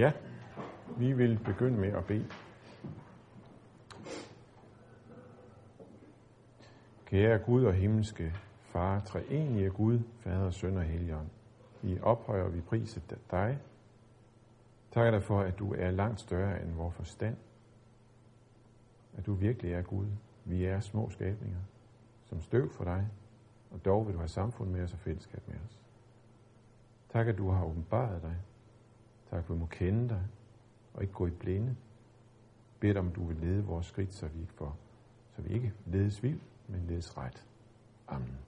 Ja, vi vil begynde med at bede. Kære Gud og himmelske Far, treenige Gud, Fader, Søn og Helligånd. Vi ophøjer og vi priser dig. Tak dig for, at du er langt større end vores forstand. At du virkelig er Gud. Vi er små skabninger, som støv for dig, og dog vil du have samfund med os og fællesskab med os. Tak, at du har åbenbaret dig. Tak, at vi må kende dig og ikke gå i blinde. Bed om du vil lede vores skridt, så vi ikke får, så vi ikke ledes vildt, men ledes ret. Amen.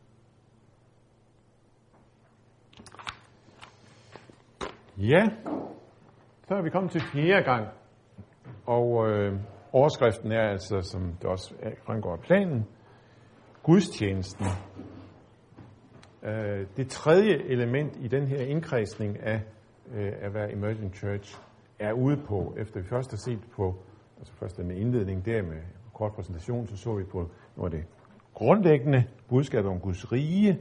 Ja, så er vi kommet til fjerde gang, og øh, overskriften er altså, som det også fremgår af planen, gudstjenesten. Øh, det tredje element i den her indkredsning af øh, er, hvad Emerging Church er ude på, efter vi først har set på, altså først med indledning der med kort præsentation, så så vi på noget af det grundlæggende budskab om Guds rige,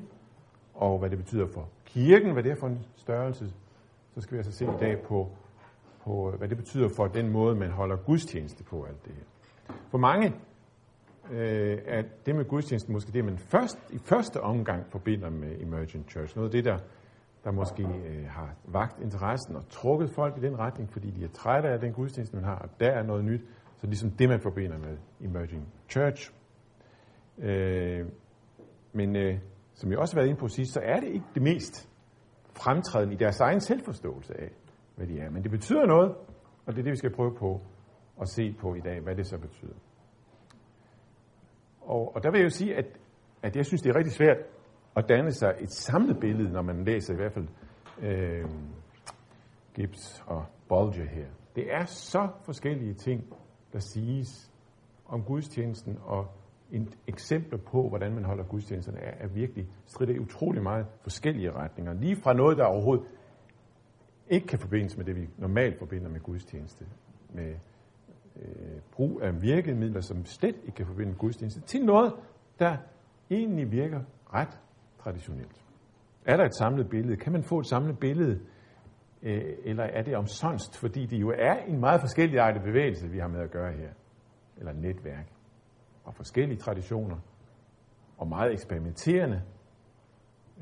og hvad det betyder for kirken, hvad det er for en størrelse. Så skal vi altså se i dag på, på hvad det betyder for den måde, man holder gudstjeneste på alt det her. For mange øh, er det med gudstjenesten måske det, man først, i første omgang forbinder med Emergent Church. Noget af det, der, der måske øh, har vagt interessen og trukket folk i den retning, fordi de er trætte af den gudstjeneste, man har, og der er noget nyt. Så ligesom det, man forbinder med Emerging Church. Øh, men øh, som jeg også har været inde på sidst, så er det ikke det mest fremtrædende i deres egen selvforståelse af, hvad de er. Men det betyder noget, og det er det, vi skal prøve på at se på i dag, hvad det så betyder. Og, og der vil jeg jo sige, at, at jeg synes, det er rigtig svært at danne sig et samlet billede, når man læser i hvert fald øh, Gibbs og Bolger her. Det er så forskellige ting, der siges om gudstjenesten, og et eksempel på, hvordan man holder gudstjenesterne, er, er virkelig strider i utrolig meget forskellige retninger. Lige fra noget, der overhovedet ikke kan forbindes med det, vi normalt forbinder med gudstjeneste, med øh, brug af virkemidler, som slet ikke kan forbinde gudstjeneste, til noget, der egentlig virker ret traditionelt. Er der et samlet billede? Kan man få et samlet billede? Øh, eller er det omsonst, fordi det jo er en meget forskellig art bevægelse, vi har med at gøre her? Eller netværk og forskellige traditioner, og meget eksperimenterende.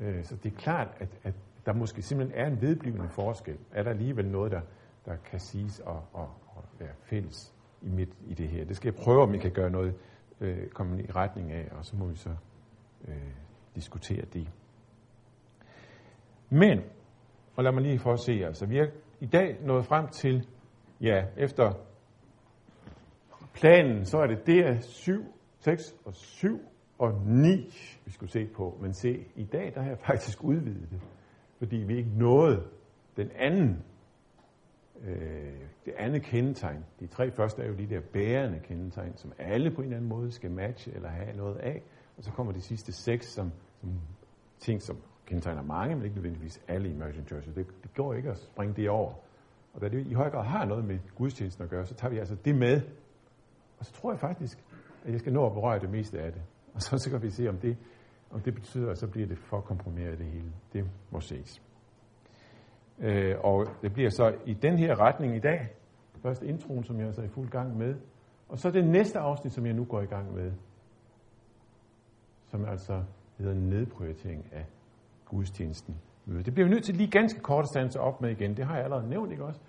Øh, så det er klart, at, at der måske simpelthen er en vedblivende forskel. Er der alligevel noget, der, der kan siges og, og, og være fælles i, midt, i det her? Det skal jeg prøve, om vi kan gøre noget, øh, komme i retning af, og så må vi så øh, diskutere det. Men, og lad mig lige få at se, altså vi er i dag nået frem til, ja, efter planen, så er det der 7, 6 og 7 og 9, vi skulle se på. Men se, i dag der har jeg faktisk udvidet det, fordi vi ikke nåede den anden, øh, det andet kendetegn. De tre første er jo de der bærende kendetegn, som alle på en eller anden måde skal matche eller have noget af. Og så kommer de sidste seks som, som ting, som kendetegner mange, men ikke nødvendigvis alle emerging churches. Det, det går ikke at springe det over. Og da det i høj grad har noget med gudstjenesten at gøre, så tager vi altså det med og så tror jeg faktisk, at jeg skal nå at berøre det meste af det. Og så, så kan vi se, om det, om det betyder, at så bliver det for komprimeret det hele. Det må ses. Øh, og det bliver så i den her retning i dag. Først introen, som jeg er så i fuld gang med. Og så det næste afsnit, som jeg nu går i gang med. Som altså hedder nedprioritering af gudstjenesten. Det bliver vi nødt til lige ganske kort at stande op med igen. Det har jeg allerede nævnt, ikke også?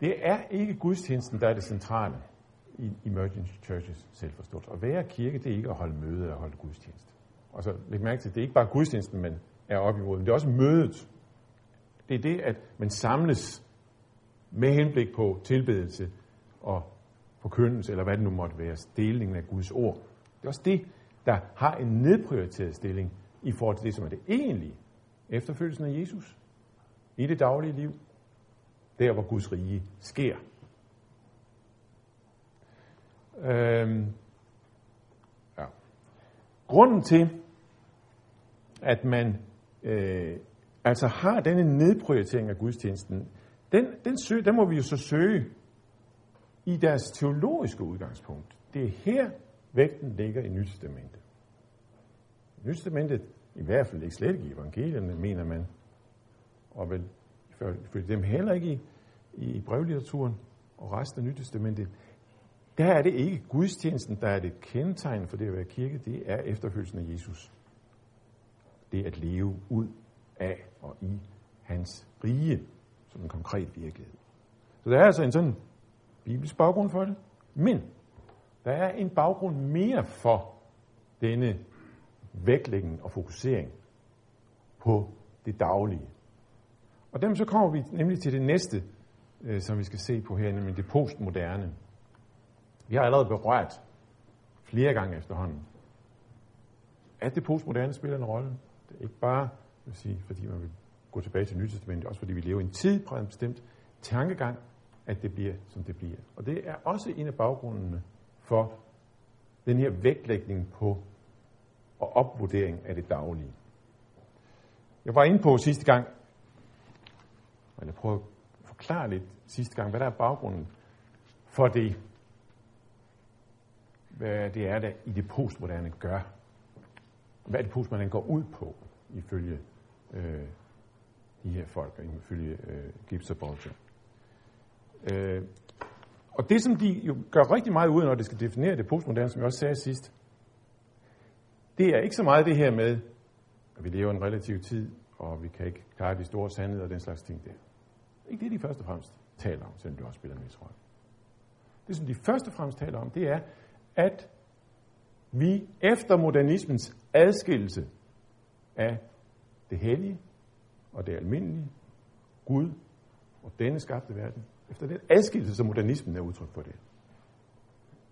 Det er ikke gudstjenesten, der er det centrale i emerging churches selvforståelse. At være kirke, det er ikke at holde møde eller holde gudstjeneste. Og så læg mærke til, det er ikke bare gudstjenesten, man er op imod, men det er også mødet. Det er det, at man samles med henblik på tilbedelse og forkyndelse, eller hvad det nu måtte være, delingen af Guds ord. Det er også det, der har en nedprioriteret stilling i forhold til det, som er det egentlige efterfølgelsen af Jesus i det daglige liv, der hvor Guds rige sker. Øhm, ja. Grunden til, at man øh, altså har denne nedprioritering af gudstjenesten, den, den, søg, den må vi jo så søge i deres teologiske udgangspunkt. Det er her, vægten ligger i Nytestamentet. Nytestamentet, i hvert fald ikke slet ikke i evangelierne, mener man, og vel ifølge dem heller ikke i, i brevlitteraturen og resten af Nytestamentet, der er det ikke gudstjenesten, der er det kendetegn for det at være kirke, det er efterfølgelsen af Jesus. Det at leve ud af og i hans rige, som en konkret virkelighed. Så der er altså en sådan bibelsk baggrund for det, men der er en baggrund mere for denne vægtlægning og fokusering på det daglige. Og dermed så kommer vi nemlig til det næste, øh, som vi skal se på her, nemlig det postmoderne. Vi har allerede berørt flere gange efterhånden, at det postmoderne spiller en rolle. Det er ikke bare, vil sige, fordi man vil gå tilbage til Nytestamentet, også fordi vi lever i en tid på en bestemt tankegang, at det bliver, som det bliver. Og det er også en af baggrundene for den her vægtlægning på og opvurdering af det daglige. Jeg var inde på sidste gang, og jeg prøver at forklare lidt sidste gang, hvad der er baggrunden for det, hvad det er, der i det postmoderne gør. Hvad det postmoderne går ud på, ifølge øh, de her folk, ifølge øh, Gibbs og Bolger. Øh, og det, som de jo gør rigtig meget ud af, når de skal definere det postmoderne, som jeg også sagde sidst, det er ikke så meget det her med, at vi lever en relativ tid, og vi kan ikke klare de store sandheder og den slags ting der. Ikke det, de først og fremmest taler om, selvom det også spiller en vis rolle. Det, som de først og fremmest taler om, det er, at vi efter modernismens adskillelse af det hellige og det almindelige, Gud og denne skabte verden, efter den adskillelse, som modernismen er udtryk for det.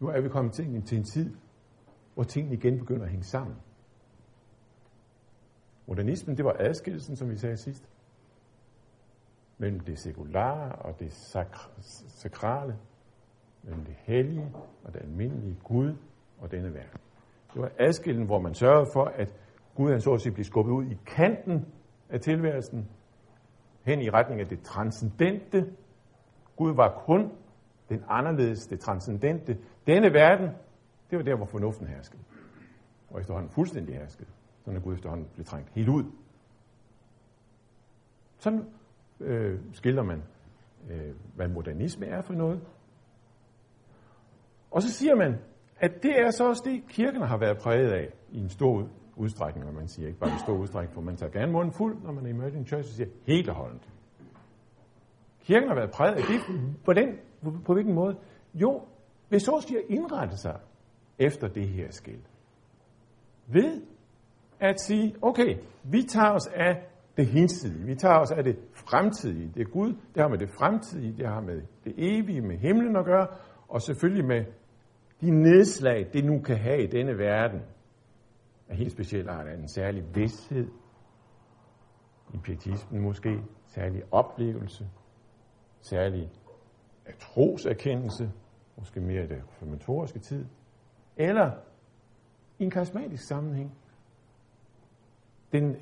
Nu er vi kommet til en, til en tid, hvor tingene igen begynder at hænge sammen. Modernismen, det var adskillelsen, som vi sagde sidst, mellem det sekulare og det sakrale, mellem det hellige og det almindelige Gud og denne verden. Det var adskillelsen, hvor man sørgede for, at Gud han så at sige blev skubbet ud i kanten af tilværelsen, hen i retning af det transcendente. Gud var kun den anderledes, det transcendente. Denne verden, det var der, hvor fornuften herskede. Og efterhånden fuldstændig herskede. Sådan at Gud efterhånden blev trængt helt ud. Sådan øh, skildrer man, øh, hvad modernisme er for noget. Og så siger man, at det er så også det, kirkerne har været præget af i en stor udstrækning, og man siger ikke bare en stor udstrækning, for man tager gerne munden fuld, når man er i Emerging Church, og siger helt og holdent. Kirken har været præget af det. På, den, på, på hvilken måde? Jo, hvis så siger indrette sig efter det her skilt. Ved at sige, okay, vi tager os af det hinsidige, vi tager os af det fremtidige. Det er Gud, det har med det fremtidige, det har med det evige, med himlen at gøre, og selvfølgelig med de nedslag, det nu kan have i denne verden, er helt speciel art af en særlig vidshed, i pietismen måske, særlig oplevelse, særlig troserkendelse, måske mere i det reformatoriske tid, eller i en karismatisk sammenhæng, den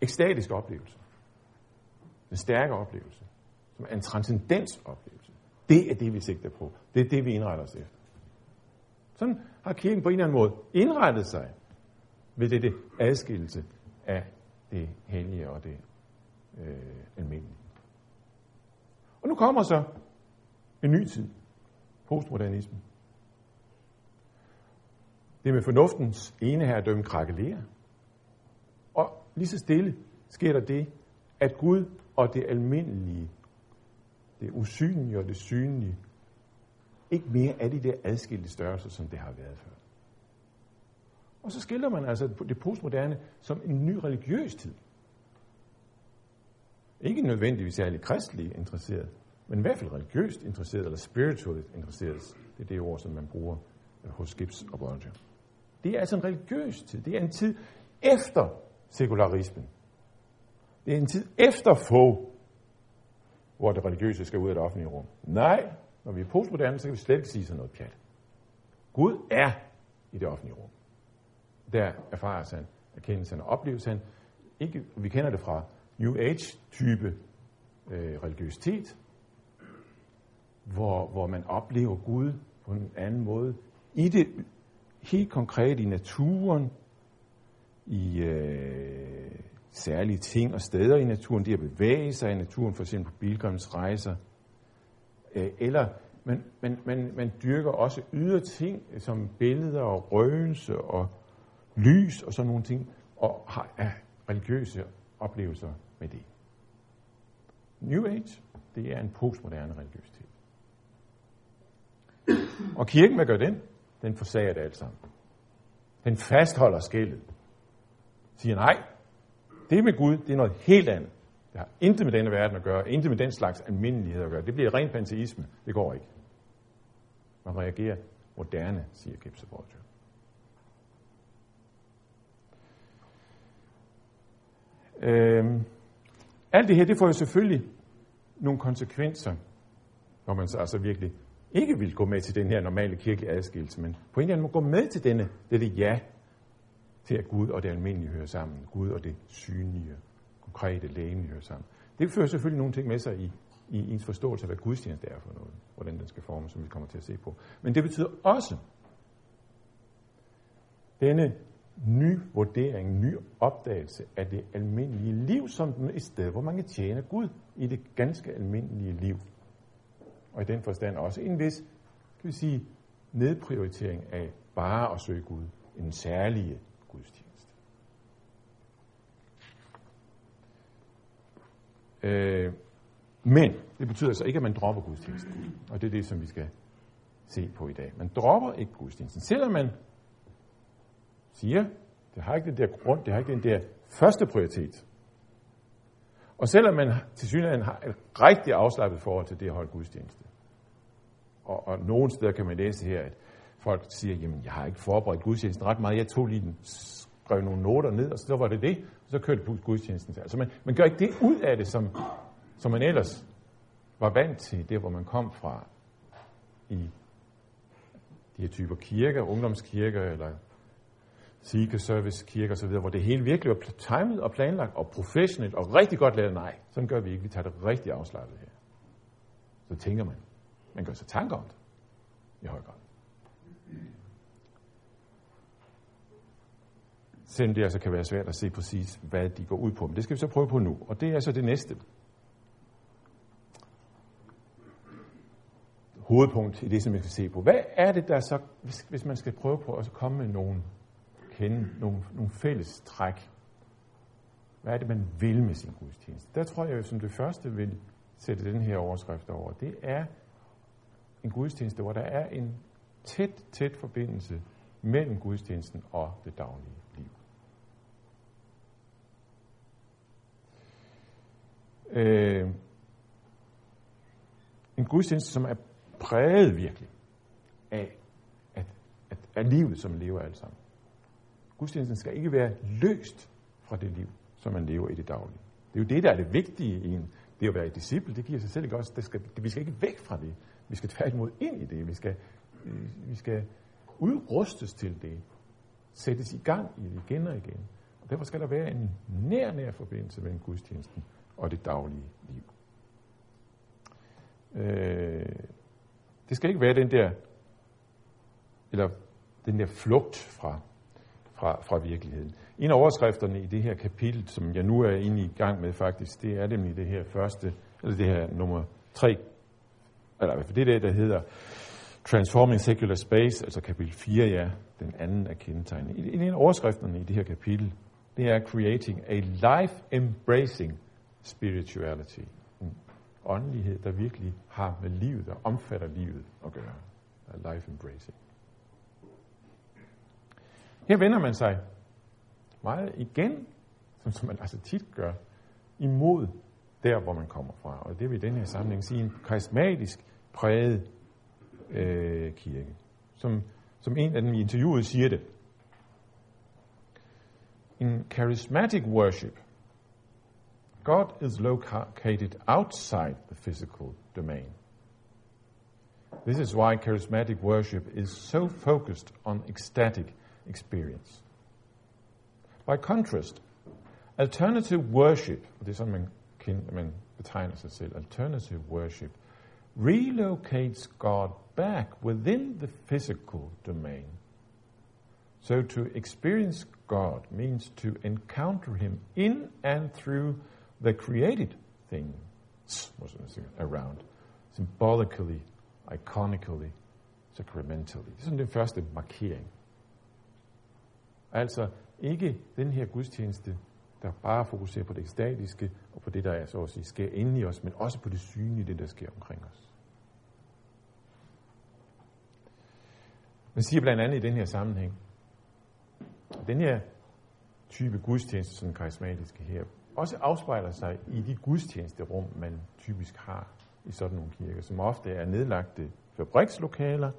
ekstatiske oplevelse, den stærke oplevelse, som er en transcendensoplevelse. Det er det, vi sigter på. Det er det, vi indretter os efter. Sådan har kirken på en eller anden måde indrettet sig ved det adskillelse af det hellige og det øh, almindelige. Og nu kommer så en ny tid. Postmodernismen. Det med fornuftens ene her dømme krakelerer. Og lige så stille sker der det, at Gud og det almindelige, det usynlige og det synlige, ikke mere er de der adskilte størrelser, som det har været før. Og så skiller man altså det postmoderne som en ny religiøs tid. Ikke nødvendigvis særlig kristelig interesseret, men i hvert fald religiøst interesseret, eller spirituelt interesseret. Det er det ord, som man bruger øh, hos Gibbs og Bollinger. Det er altså en religiøs tid. Det er en tid efter sekularismen. Det er en tid efter få, hvor det religiøse skal ud af det offentlige rum. Nej, når vi er postmoderne, så kan vi slet ikke sige sådan noget pjat. Gud er i det offentlige rum. Der erfares han, erkendes han og opleves han. Ikke, vi kender det fra New Age-type øh, religiøsitet, hvor, hvor man oplever Gud på en anden måde. I det helt konkret i naturen, i øh, særlige ting og steder i naturen, det at bevæge sig i naturen, for eksempel på bilgrimsrejser, Øh, eller man, man, man, man dyrker også ydre ting, øh, som billeder og røgelse og lys og sådan nogle ting, og har ja, religiøse oplevelser med det. New Age, det er en postmoderne religiøsitet. Og kirken, hvad gør den? Den forsager det alt sammen. Den fastholder skældet. Siger nej, det med Gud, det er noget helt andet. Det har intet med denne verden at gøre, intet med den slags almindelighed at gøre. Det bliver ren panteisme. Det går ikke. Man reagerer moderne, siger Gibbs Borgia. Øhm, alt det her, det får jo selvfølgelig nogle konsekvenser, når man så altså virkelig ikke vil gå med til den her normale kirkelige adskillelse, men på en eller anden må gå med til denne, dette ja til, at Gud og det almindelige hører sammen. Gud og det synlige, konkrete lægemlige hører sammen. Det fører selvfølgelig nogle ting med sig i, i ens forståelse af, hvad gudstjeneste er for noget, hvordan den skal formes, som vi kommer til at se på. Men det betyder også, denne ny vurdering, ny opdagelse af det almindelige liv som et sted, hvor man kan tjene Gud i det ganske almindelige liv. Og i den forstand også en vis, kan vi sige, nedprioritering af bare at søge Gud, en særlig gudstjeneste. Øh, men det betyder altså ikke, at man dropper gudstjenesten. Og det er det, som vi skal se på i dag. Man dropper ikke gudstjenesten. Selvom man siger, det har ikke den der grund, det har ikke den der første prioritet. Og selvom man til synligheden har et rigtig afslappet forhold til det at holde gudstjeneste. Og, og nogle steder kan man læse her, at folk siger, jamen jeg har ikke forberedt gudstjenesten ret meget, jeg tog lige den, skrev nogle noter ned, og så var det det, og så kørte gudstjenesten til. Altså man, man gør ikke det ud af det, som, som man ellers var vant til, det hvor man kom fra i de her typer kirker, ungdomskirker eller Seeker Service kirke osv., hvor det hele virkelig var timet og planlagt og professionelt og rigtig godt lavet. Nej, sådan gør vi ikke. Vi tager det rigtig afslappet her. Så tænker man. Man gør sig tanker om det i høj grad. Selvom det altså kan være svært at se præcis, hvad de går ud på. Men det skal vi så prøve på nu. Og det er så det næste. hovedpunkt i det, som vi skal se på. Hvad er det, der så, hvis, hvis man skal prøve på at komme med nogle kende nogle, nogle fælles træk. Hvad er det, man vil med sin gudstjeneste? Der tror jeg, som det første vil sætte den her overskrift over. Det er en gudstjeneste, hvor der er en tæt, tæt forbindelse mellem gudstjenesten og det daglige liv. Øh, en gudstjeneste, som er præget virkelig af, at, at, af livet, som lever alt sammen. Gudstjenesten skal ikke være løst fra det liv, som man lever i det daglige. Det er jo det, der er det vigtige i en, det at være et disciple. Det giver sig selv ikke også. Det skal, det, vi skal ikke væk fra det. Vi skal tværtimod ind i det. Vi skal, vi skal udrustes til det. Sættes i gang i det igen og igen. Og derfor skal der være en nær, nær forbindelse mellem gudstjenesten og det daglige liv. Øh, det skal ikke være den der, eller den der flugt fra fra, fra virkeligheden. En af overskrifterne i det her kapitel, som jeg nu er inde i gang med faktisk, det er nemlig det her første, eller det her nummer tre, eller det er det, der hedder Transforming Secular Space, altså kapitel 4, ja, den anden af kendetegnene. En af overskrifterne i det her kapitel, det er Creating a Life-Embracing Spirituality. En åndelighed, der virkelig har med livet, der omfatter livet at gøre. Life-Embracing. Her vender man sig meget igen, som, som man altså tit gør, imod der, hvor man kommer fra. Og det vil i den her sammenhæng sige en karismatisk præget øh, kirke. Som, som en af dem i interviewet siger det. In charismatic worship, God is located outside the physical domain. This is why charismatic worship is so focused on ecstatic experience. By contrast, alternative worship, er sådan, man, kan, man betegner sig selv, alternative worship, relocates God back within the physical domain. So to experience God means to encounter Him in and through the created things around. symbolically, iconically, sacramentally. Er sådan den første markering. Altså ikke den her gudstjeneste, der bare fokuserer på det ekstatiske og på det, der er, så at sige, sker inde i os, men også på det synlige, det der sker omkring os. Man siger blandt andet i den her sammenhæng, den her type gudstjeneste, som karismatiske her, også afspejler sig i de gudstjenesterum, man typisk har i sådan nogle kirker, som ofte er nedlagte fabrikslokaler,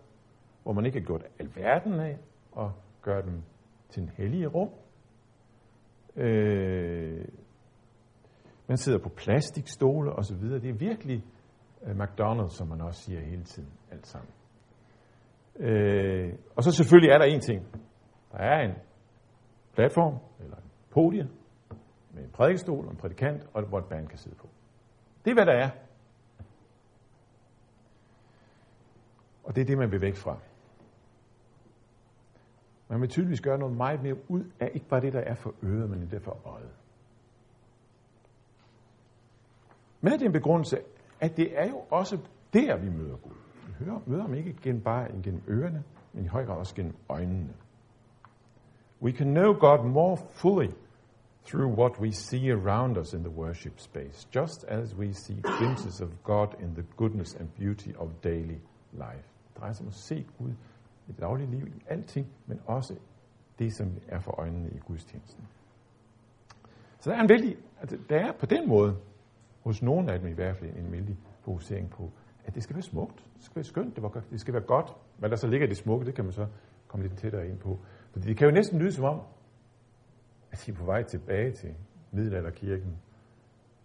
hvor man ikke har gjort alverden af og gør dem til den hellige rum. Øh, man sidder på plastikstole og så videre. Det er virkelig øh, McDonald's, som man også siger hele tiden, alt sammen. Øh, og så selvfølgelig er der en ting. Der er en platform, eller en podie, med en prædikestol og en prædikant, og hvor et band kan sidde på. Det er, hvad der er. Og det er det, man vil væk fra. Man vil tydeligvis gøre noget meget mere ud af ikke bare det, der er for øret, men det for øjet. Med den begrundelse, at det er jo også der, vi møder Gud. Vi hører, møder ham ikke gennem bare gennem ørerne, men i høj grad også gennem øjnene. We can know God more fully through what we see around us in the worship space, just as we see glimpses of God in the goodness and beauty of daily life. Det drejer sig om at se Gud i det daglige liv, i alting, men også det, som er for øjnene i gudstjenesten. Så der er en vældig, altså, der er på den måde, hos nogen af dem i hvert fald, en vældig fokusering på, at det skal være smukt, det skal være skønt, det, var, det skal være godt. Hvad der så ligger i det smukke, det kan man så komme lidt tættere ind på. For det kan jo næsten lyde som om, at de er på vej tilbage til middelalderkirken,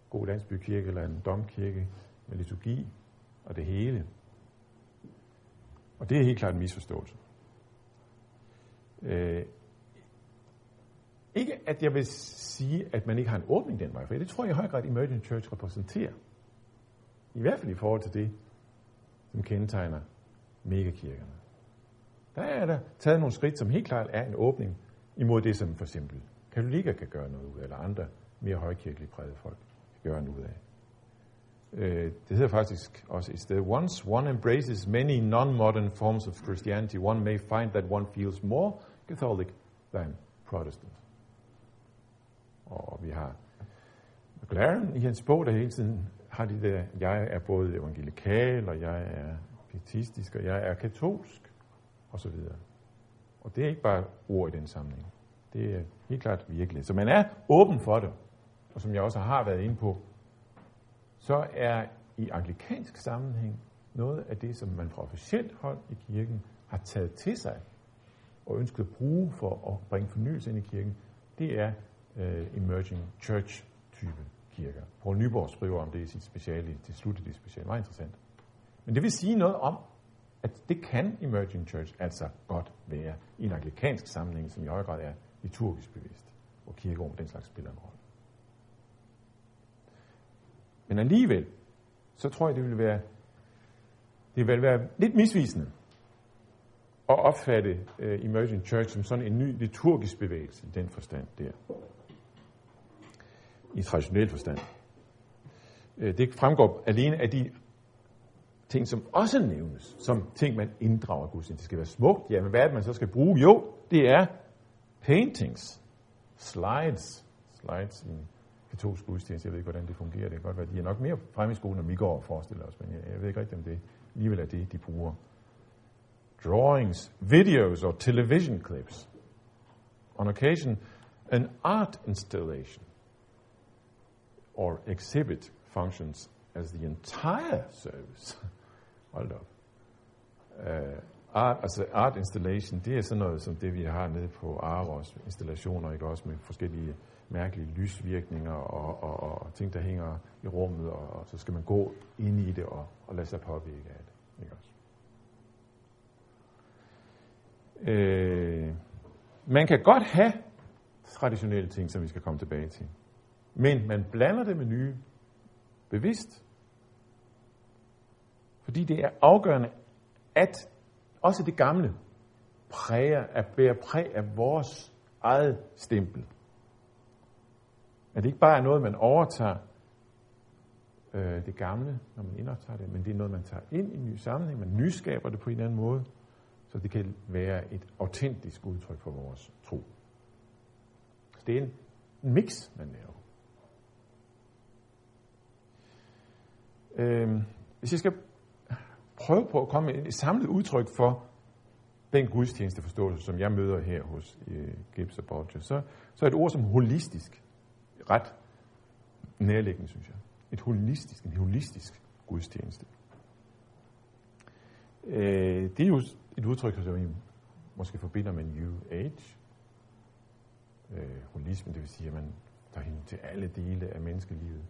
god landsbykirke eller en domkirke med liturgi og det hele. Og det er helt klart en misforståelse. Øh, ikke at jeg vil sige, at man ikke har en åbning den vej, for det tror jeg i høj grad Emerging Church repræsenterer. I hvert fald i forhold til det, som kendetegner megakirkerne. Der er der taget nogle skridt, som helt klart er en åbning imod det, som for eksempel katolikker kan gøre noget ud af, eller andre mere højkirkelige prægede folk kan gøre noget ud af. Øh, det hedder faktisk også et sted, once one embraces many non-modern forms of Christianity, one may find that one feels more Catholic than Protestant. Og vi har McLaren i hans bog, der hele tiden har de der, jeg er både evangelikal, og jeg er pietistisk, og jeg er katolsk, og så videre. Og det er ikke bare ord i den sammenhæng. Det er helt klart virkelig. Så man er åben for det. Og som jeg også har været inde på, så er i anglikansk sammenhæng noget af det, som man fra officielt hold i kirken har taget til sig og ønsket at bruge for at bringe fornyelse ind i kirken, det er uh, emerging church type kirker. Paul Nyborg skriver om det i sit speciale, til slut i det speciale. Meget interessant. Men det vil sige noget om, at det kan emerging church altså godt være i en anglikansk sammenhæng, som i høj grad er liturgisk bevidst, hvor kirkerum den slags spiller en rolle. Men alligevel, så tror jeg, det vil være, det vil være lidt misvisende at opfatte uh, Emerging Church som sådan en ny liturgisk bevægelse i den forstand der. I traditionel forstand. Uh, det fremgår alene af de ting, som også nævnes, som ting, man inddrager gudstjenesten. Det skal være smukt. Ja, men hvad er det, man så skal bruge? Jo, det er paintings, slides, slides i en katolsk gudstjeneste. Jeg ved ikke, hvordan det fungerer. Det kan godt være, de er nok mere fremme i skolen, end vi går og forestiller os, men jeg, jeg ved ikke rigtigt, om det alligevel er det, de bruger. Drawings, videos or television clips. On occasion, an art installation or exhibit functions as the entire service. Hold op. Uh, art, altså art installation, det er sådan noget som det, vi har nede på Aros installationer, ikke også med forskellige mærkelige lysvirkninger og, og, og, og ting, der hænger i rummet, og, og så skal man gå ind i det og, og lade sig påvirke af det. Ikke også? Øh, man kan godt have traditionelle ting, som vi skal komme tilbage til. Men man blander det med nye bevidst. Fordi det er afgørende, at også det gamle præger, at bære præg af vores eget stempel. At det ikke bare er noget, man overtager øh, det gamle, når man indoptager det, men det er noget, man tager ind i en ny sammenhæng, man nyskaber det på en eller anden måde, så det kan være et autentisk udtryk for vores tro. Så det er en mix, man laver. Øh, hvis jeg skal prøve på at komme med et samlet udtryk for den gudstjenesteforståelse, som jeg møder her hos øh, Gibbs og Bodger, så, så er et ord som holistisk ret nærliggende, synes jeg. Et holistisk, en holistisk gudstjeneste. Øh, det er jo et udtryk, som I måske forbinder med New Age. Øh, holisme, det vil sige, at man tager hen til alle dele af menneskelivet.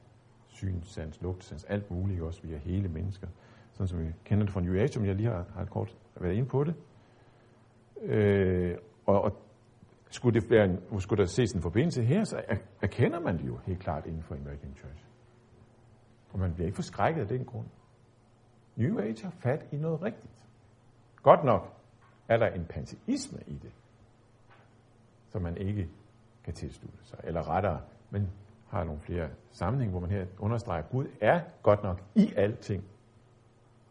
Syn, sans, lugt, sans, alt muligt også via hele mennesker. Sådan som vi kender det fra New Age, som jeg lige har, har kort været inde på det. Øh, og, og skulle, det være en, skulle der ses en forbindelse her, så erkender man det jo helt klart inden for Emerging Church. Og man bliver ikke forskrækket af den grund. New Age har fat i noget rigtigt. Godt nok er der en panteisme i det, som man ikke kan tilslutte sig. Eller rettere, men har nogle flere sammenhæng, hvor man her understreger, at Gud er godt nok i alting.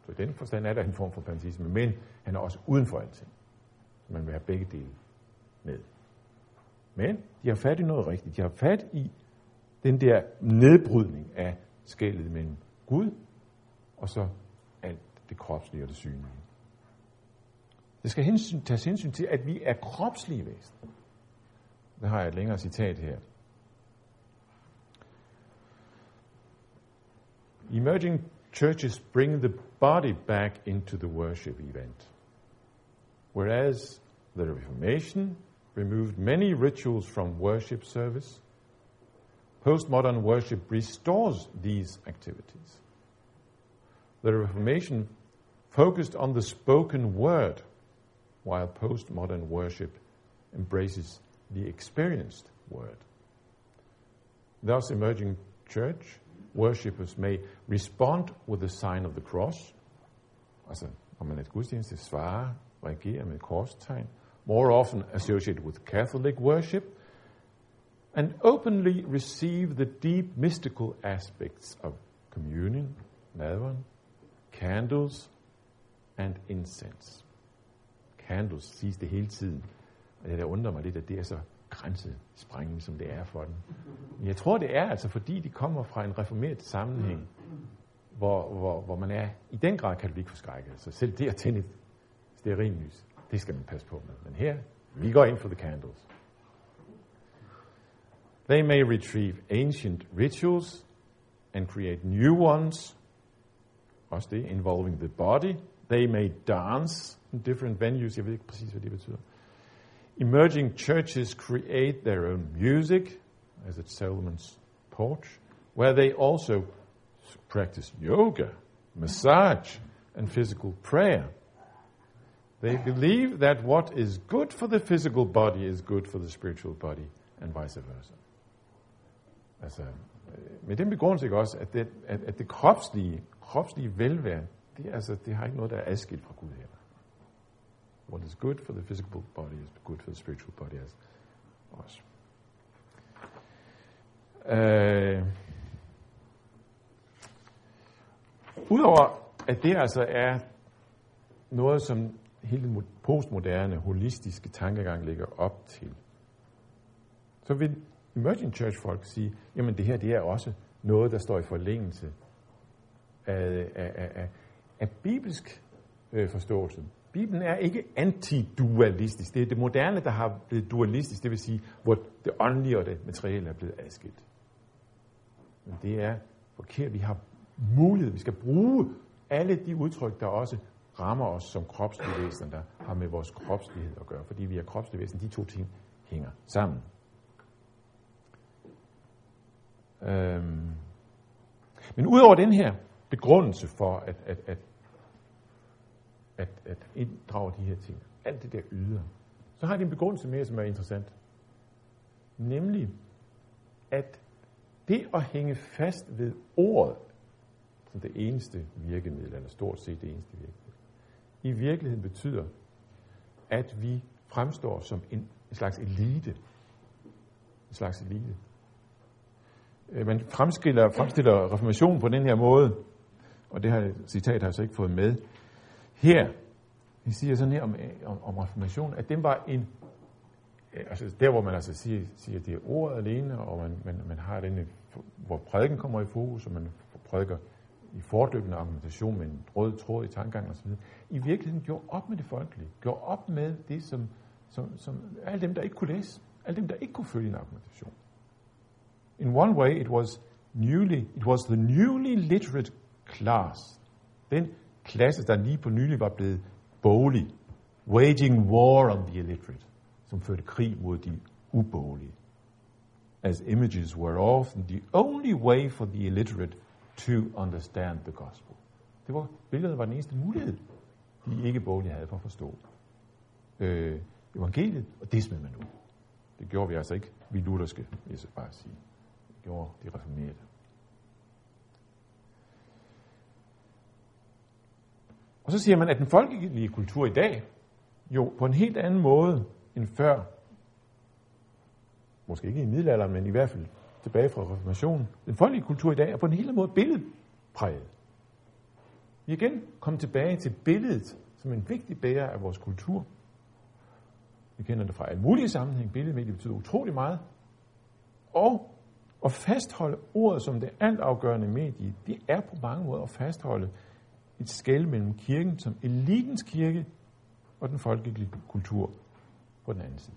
Så i den forstand er der en form for panteisme, men han er også uden for alting. Så man vil have begge dele med. Men de har fat i noget rigtigt. De har fat i den der nedbrydning af skældet mellem Gud og så alt det kropslige og det synlige. Det skal hensyn, tages hensyn til, at vi er kropslige væsener. Der har jeg et længere citat her. Emerging churches bring the body back into the worship event, whereas the Reformation removed many rituals from worship service. Postmodern worship restores these activities. The Reformation focused on the spoken word, while postmodern worship embraces the experienced word. Thus, emerging church worshippers may respond with the sign of the cross, altså når man et gudstjeneste, svare, reagere med more often associated with Catholic worship, and openly receive the deep mystical aspects of communion, nadveren, candles, and incense. Candles siges det hele tiden, og det der undrer mig lidt, at det er så grænsesprængende, som det er for den. Men jeg tror, det er altså, fordi de kommer fra en reformeret sammenhæng, hvor, hvor, hvor man er i den grad katolikforskrækket. Så selv det at tænde et stearinlys, det skal man passe på med. Men her, vi går ind for the candles. They may retrieve ancient rituals and create new ones, også involving the body. They may dance in different venues. Emerging churches create their own music, as at Solomon's porch, where they also practice yoga, massage, and physical prayer. They believe that what is good for the physical body is good for the spiritual body, and vice versa. Altså, med den begrundelse ikke også, at det, at, at det kropslige, kropslige velvære, det, altså, det har ikke noget, der er adskilt fra Gud heller. What is good for the physical body is good for the spiritual body as også. Uh, Udover at det altså er noget, som hele den postmoderne, holistiske tankegang ligger op til, så vil emerging church folk sige, jamen det her det er også noget, der står i forlængelse af, af, af, af, af bibelsk øh, forståelse. Bibelen er ikke antidualistisk. Det er det moderne, der har blevet dualistisk, det vil sige, hvor det åndelige og det materielle er blevet adskilt. Men det er forkert. Vi har mulighed, vi skal bruge alle de udtryk, der også rammer os som kropslige væsener, der har med vores kropslighed at gøre. Fordi vi er kropslige væsener, de to ting hænger sammen. Øhm. Men udover den her begrundelse for at, at, at at, at inddrage de her ting. Alt det der yder. Så har de en begrundelse mere, som er interessant. Nemlig, at det at hænge fast ved ordet, som det eneste virkemiddel, eller stort set det eneste virkemiddel, i virkeligheden betyder, at vi fremstår som en, en slags elite. En slags elite. Øh, man fremstiller, fremstiller reformationen på den her måde, og det her citat har jeg så ikke fået med. Her, vi siger sådan her om, om, om reformationen, at den var en, øh, altså der hvor man altså siger, siger det er ordet alene, og man, man, man har den, hvor prædiken kommer i fokus, og man prædiker i fordømmende argumentation med en rød tråd i tankegang osv., i virkeligheden gjorde op med det folkelige, gjorde op med det, som, som, som alle dem, der ikke kunne læse, alle dem, der ikke kunne følge en argumentation. In one way, it was newly, it was the newly literate class. Den klasse, der lige på nylig var blevet boglig, waging war on the illiterate, som førte krig mod de uboglige. As images were often the only way for the illiterate to understand the gospel. Det var, billedet var den eneste mulighed, de ikke boglige havde for at forstå øh, evangeliet, og det smed man ud. Det gjorde vi altså ikke, vi lutherske, vil jeg bare sige. Det gjorde de reformerede. Og så siger man, at den folkelige kultur i dag, jo på en helt anden måde end før, måske ikke i middelalderen, men i hvert fald tilbage fra reformationen, den folkelige kultur i dag er på en helt måde billedpræget. Vi er igen kommet tilbage til billedet som en vigtig bærer af vores kultur. Vi kender det fra alle mulige sammenhæng. Billedmediet betyder utrolig meget. Og at fastholde ordet som det altafgørende medie, det er på mange måder at fastholde et skæld mellem kirken som elitens kirke og den folkelige kultur på den anden side.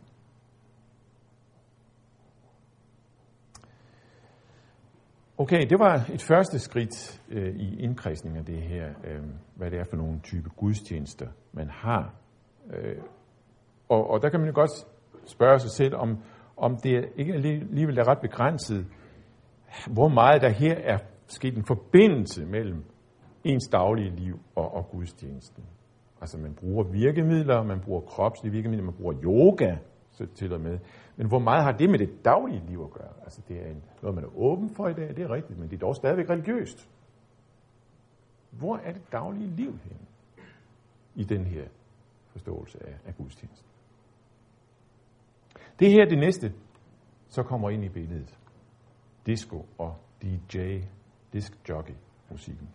Okay, det var et første skridt øh, i indkredsningen af det her, øh, hvad det er for nogle type gudstjenester, man har. Øh, og, og der kan man jo godt spørge sig selv, om, om det ikke alligevel er ret begrænset, hvor meget der her er sket en forbindelse mellem ens daglige liv og, og gudstjenesten. Altså man bruger virkemidler, man bruger kropslige virkemidler, man bruger yoga til og med. Men hvor meget har det med det daglige liv at gøre? Altså det er en, noget, man er åben for i dag, det er rigtigt, men det er dog stadigvæk religiøst. Hvor er det daglige liv hen i den her forståelse af, af gudstjenesten? Det her er det næste, så kommer ind i billedet. Disco og DJ, disc jockey musikken.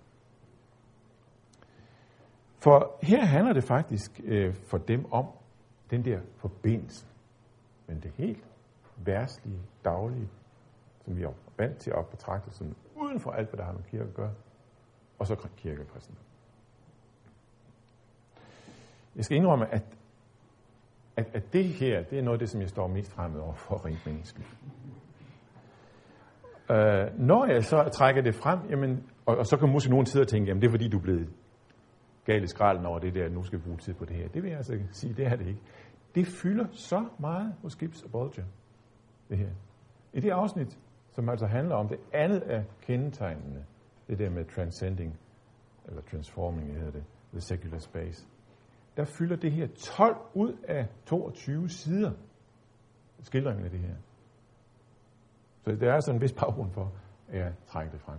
For her handler det faktisk øh, for dem om den der forbindelse. Men det helt værtslige, daglige, som vi er vant til at betragte som uden for alt, hvad der har med kirke at gøre, og så kirke. Jeg skal indrømme, at, at, at det her, det er noget af det, som jeg står mest fremmed over for rent menneskeligt. Uh, når jeg så trækker det frem, jamen, og, og så kan måske nogen sidde og tænke, jamen det er fordi, du er blevet gal i skralden over det der, nu skal vi bruge tid på det her. Det vil jeg altså sige, det er det ikke. Det fylder så meget hos Gibbs og Bolger, det her. I det afsnit, som altså handler om det andet af kendetegnene, det der med transcending, eller transforming, hedder det, the secular space, der fylder det her 12 ud af 22 sider skildringen af det her. Så det er sådan en vis baggrund for, at jeg trækker det frem.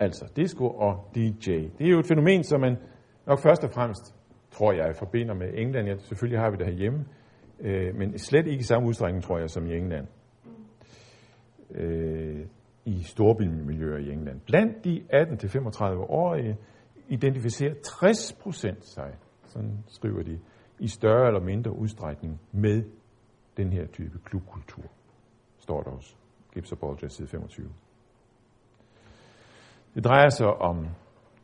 Altså, disco og DJ. Det er jo et fænomen, som man nok først og fremmest, tror jeg, forbinder med England. Ja, selvfølgelig har vi det herhjemme, øh, men slet ikke i samme udstrækning, tror jeg, som i England. Øh, I storbymiljøer i England. Blandt de 18-35-årige identificerer 60 procent sig, sådan skriver de, i større eller mindre udstrækning med den her type klubkultur, står der også. Gibbs og Bolger, side 25. Det drejer sig om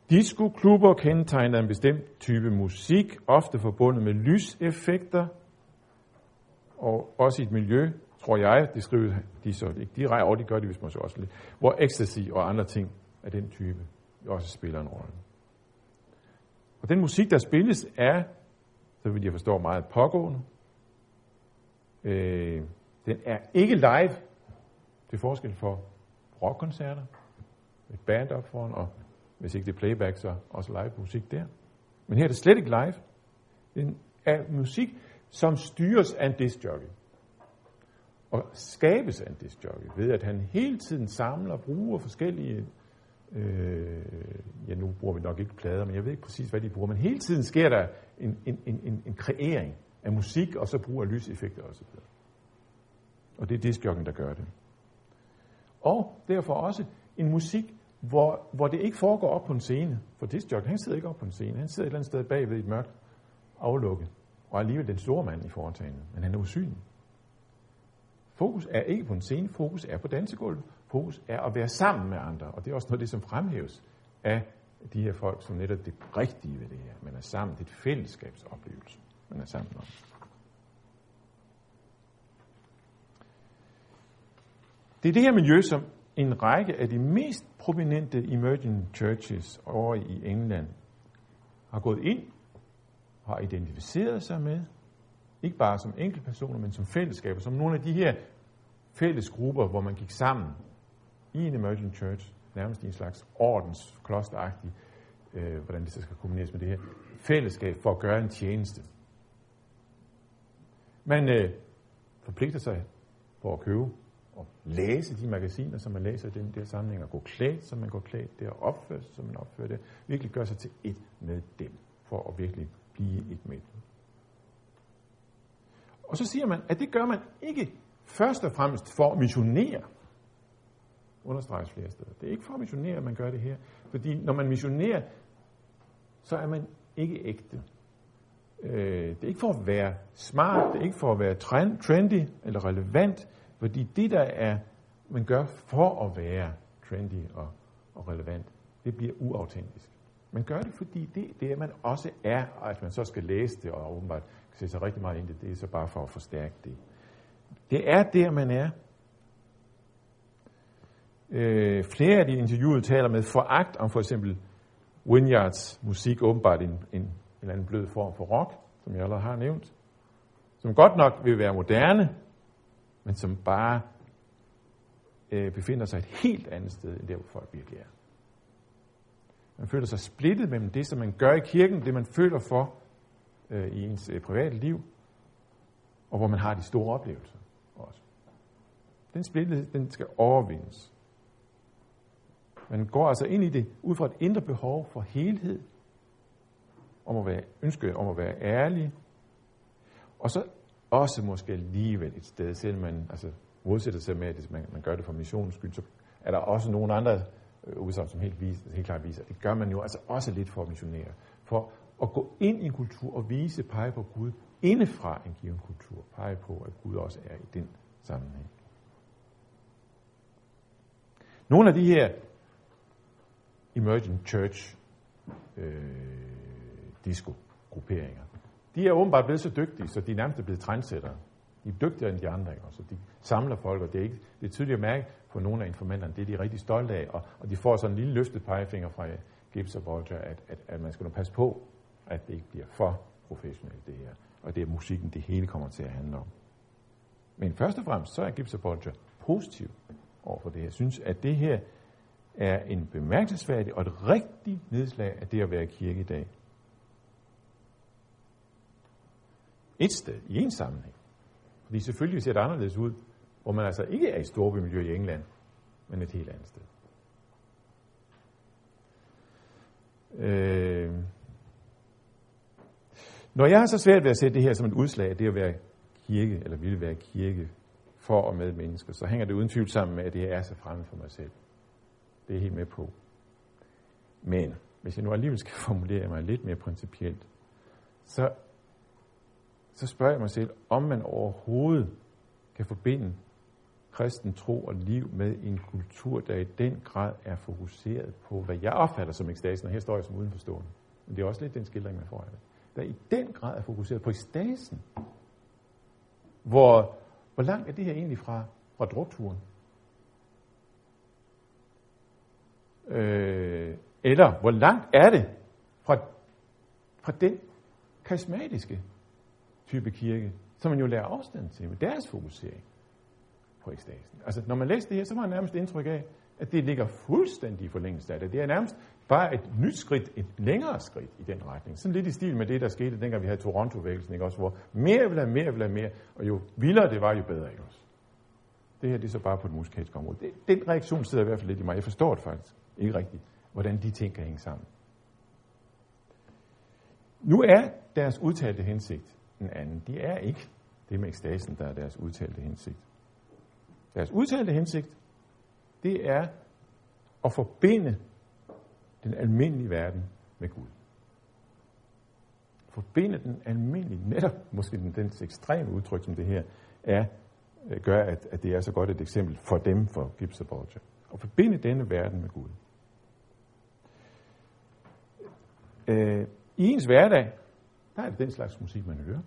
disco-klubber, kendetegnet en bestemt type musik, ofte forbundet med lyseffekter, og også i et miljø, tror jeg, det skriver de så ikke direkte, og det gør de hvis man så også lidt, hvor ecstasy og andre ting af den type også spiller en rolle. Og den musik, der spilles, er, så vil jeg forstå, meget pågående. Øh, den er ikke live, til forskel for rockkoncerter et band op foran, og hvis ikke det er playback, så også live musik der. Men her er det slet ikke live. Det er musik, som styres af en discjockey. Og skabes af en discjockey, ved at han hele tiden samler og bruger forskellige, øh, ja nu bruger vi nok ikke plader, men jeg ved ikke præcis, hvad de bruger, men hele tiden sker der en, en, en, en kreering af musik, og så bruger lyseffekter osv. Og det er discjockeyen, der gør det. Og derfor også en musik, hvor, hvor det ikke foregår op på en scene. For discjock, han sidder ikke op på en scene. Han sidder et eller andet sted bagved et mørkt aflukke. Og alligevel den store mand i foretagendet. Men han er usynlig. Fokus er ikke på en scene, fokus er på dansegulvet. Fokus er at være sammen med andre. Og det er også noget af det, som fremhæves af de her folk, som netop det rigtige ved det her. Man er sammen. Det er et fællesskabsoplevelse, man er sammen om. Det er det her miljø, som en række af de mest prominente emerging churches over i England har gået ind og har identificeret sig med, ikke bare som enkeltpersoner, men som fællesskaber, som nogle af de her fælles grupper, hvor man gik sammen i en emerging church, nærmest i en slags ordens, klosteragtig, øh, hvordan det så skal kombineres med det her, fællesskab for at gøre en tjeneste. Man øh, forpligter sig på at købe og læse de magasiner, som man læser i den der sammenhæng, og gå klædt, som man går klædt, der, og opføre sig, som man opfører det, virkelig gøre sig til et med dem, for at virkelig blive et med dem. Og så siger man, at det gør man ikke først og fremmest for at missionere. Understreges flere steder. Det er ikke for at missionere, at man gør det her. Fordi når man missionerer, så er man ikke ægte. Øh, det er ikke for at være smart, det er ikke for at være trendy eller relevant, fordi det, der er, man gør for at være trendy og, og relevant, det bliver uautentisk. Man gør det, fordi det, det er, man også er, og at man så skal læse det og åbenbart se sig rigtig meget ind i det, det er så bare for at forstærke det. Det er der, man er. Øh, flere af de interviewede taler med foragt om for eksempel Winyards musik, åbenbart en, en, en eller anden blød form for rock, som jeg allerede har nævnt, som godt nok vil være moderne, men som bare øh, befinder sig et helt andet sted, end der, hvor folk virkelig er. Man føler sig splittet mellem det, som man gør i kirken, det man føler for øh, i ens øh, private liv, og hvor man har de store oplevelser også. Den splittethed, den skal overvindes. Man går altså ind i det ud fra et indre behov for helhed, om at være, ønske om at være ærlig, og så også måske alligevel et sted, selvom man altså, modsætter sig med, at man, man gør det for missionens skyld, så er der også nogle andre øh, udsagn, som helt, vis, helt klart viser, at det gør man jo altså også lidt for at missionere. For at gå ind i en kultur og vise, pege på Gud indefra en given kultur. Pege på, at Gud også er i den sammenhæng. Nogle af de her emerging church øh, disco-grupperinger, de er åbenbart blevet så dygtige, så de er nærmest blevet trendsættere. De er dygtigere end de andre, ikke? Så de samler folk, og det er, ikke, det er tydeligt at mærke på nogle af informanterne, det er de rigtig stolte af, og, og de får sådan en lille løftet pegefinger fra øh, Gibbs og Bolger, at, at, at man skal nu passe på, at det ikke bliver for professionelt det her, og det er musikken, det hele kommer til at handle om. Men først og fremmest, så er Gibbs og Bolger positiv over for det her. Jeg synes, at det her er en bemærkelsesværdig og et rigtigt nedslag af det at være kirke i dag. Et sted, i en sammenhæng. Fordi selvfølgelig ser det anderledes ud, hvor man altså ikke er i storbymiljø i England, men et helt andet sted. Øh. Når jeg har så svært ved at sætte det her som et udslag af det at være kirke, eller ville være kirke for og med mennesker, så hænger det uden tvivl sammen med, at det er så fremme for mig selv. Det er helt med på. Men hvis jeg nu alligevel skal formulere mig lidt mere principielt, så så spørger jeg mig selv, om man overhovedet kan forbinde kristen tro og liv med en kultur, der i den grad er fokuseret på, hvad jeg opfatter som ekstasen, og her står jeg som udenforstående. Men det er også lidt den skildring, man får af det. Der i den grad er fokuseret på ekstasen. Hvor, hvor langt er det her egentlig fra, fra drukturen? Øh, eller hvor langt er det fra, fra den karismatiske type kirke, som man jo lærer afstand til med deres fokusering på ekstasen. Altså, når man læser det her, så har man nærmest indtryk af, at det ligger fuldstændig i forlængelse af det. Det er nærmest bare et nyt skridt, et længere skridt i den retning. Sådan lidt i stil med det, der skete, dengang vi havde Toronto-vækkelsen, ikke også, hvor mere vil have mere, vil have mere, og jo vildere det var, jo bedre, ikke også. Det her, det er så bare på et musikalsk område. Det, den reaktion sidder i hvert fald lidt i mig. Jeg forstår det faktisk ikke rigtigt, hvordan de ting kan hænge sammen. Nu er deres udtalte hensigt, en anden. De er ikke det med ekstasen, der er deres udtalte hensigt. Deres udtalte hensigt, det er at forbinde den almindelige verden med Gud. Forbinde den almindelige, netop måske den, den ekstreme udtryk, som det her er, øh, gør, at, at det er så godt et eksempel for dem, for Gibbs og Borgia. At forbinde denne verden med Gud. Øh, I ens hverdag, der er det den slags musik, man hører.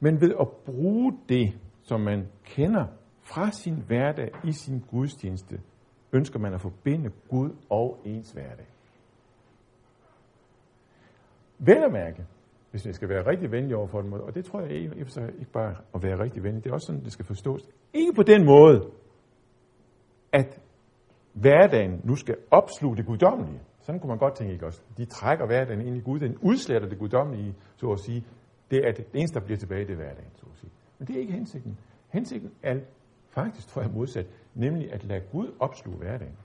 Men ved at bruge det, som man kender fra sin hverdag i sin gudstjeneste, ønsker man at forbinde Gud og ens hverdag. Vel at mærke, hvis vi skal være rigtig venlige over for måde, og det tror jeg ikke, ikke bare at være rigtig venlig, det er også sådan, det skal forstås. Ikke på den måde, at hverdagen nu skal opsluge det guddommelige. Sådan kunne man godt tænke, ikke også? De trækker hverdagen ind i Gud, den udsletter det guddommelige, så at sige. Det er det eneste, der bliver tilbage, det er hverdagen, så at sige. Men det er ikke hensigten. Hensigten er faktisk, tror jeg, modsat, nemlig at lade Gud opsluge hverdagen.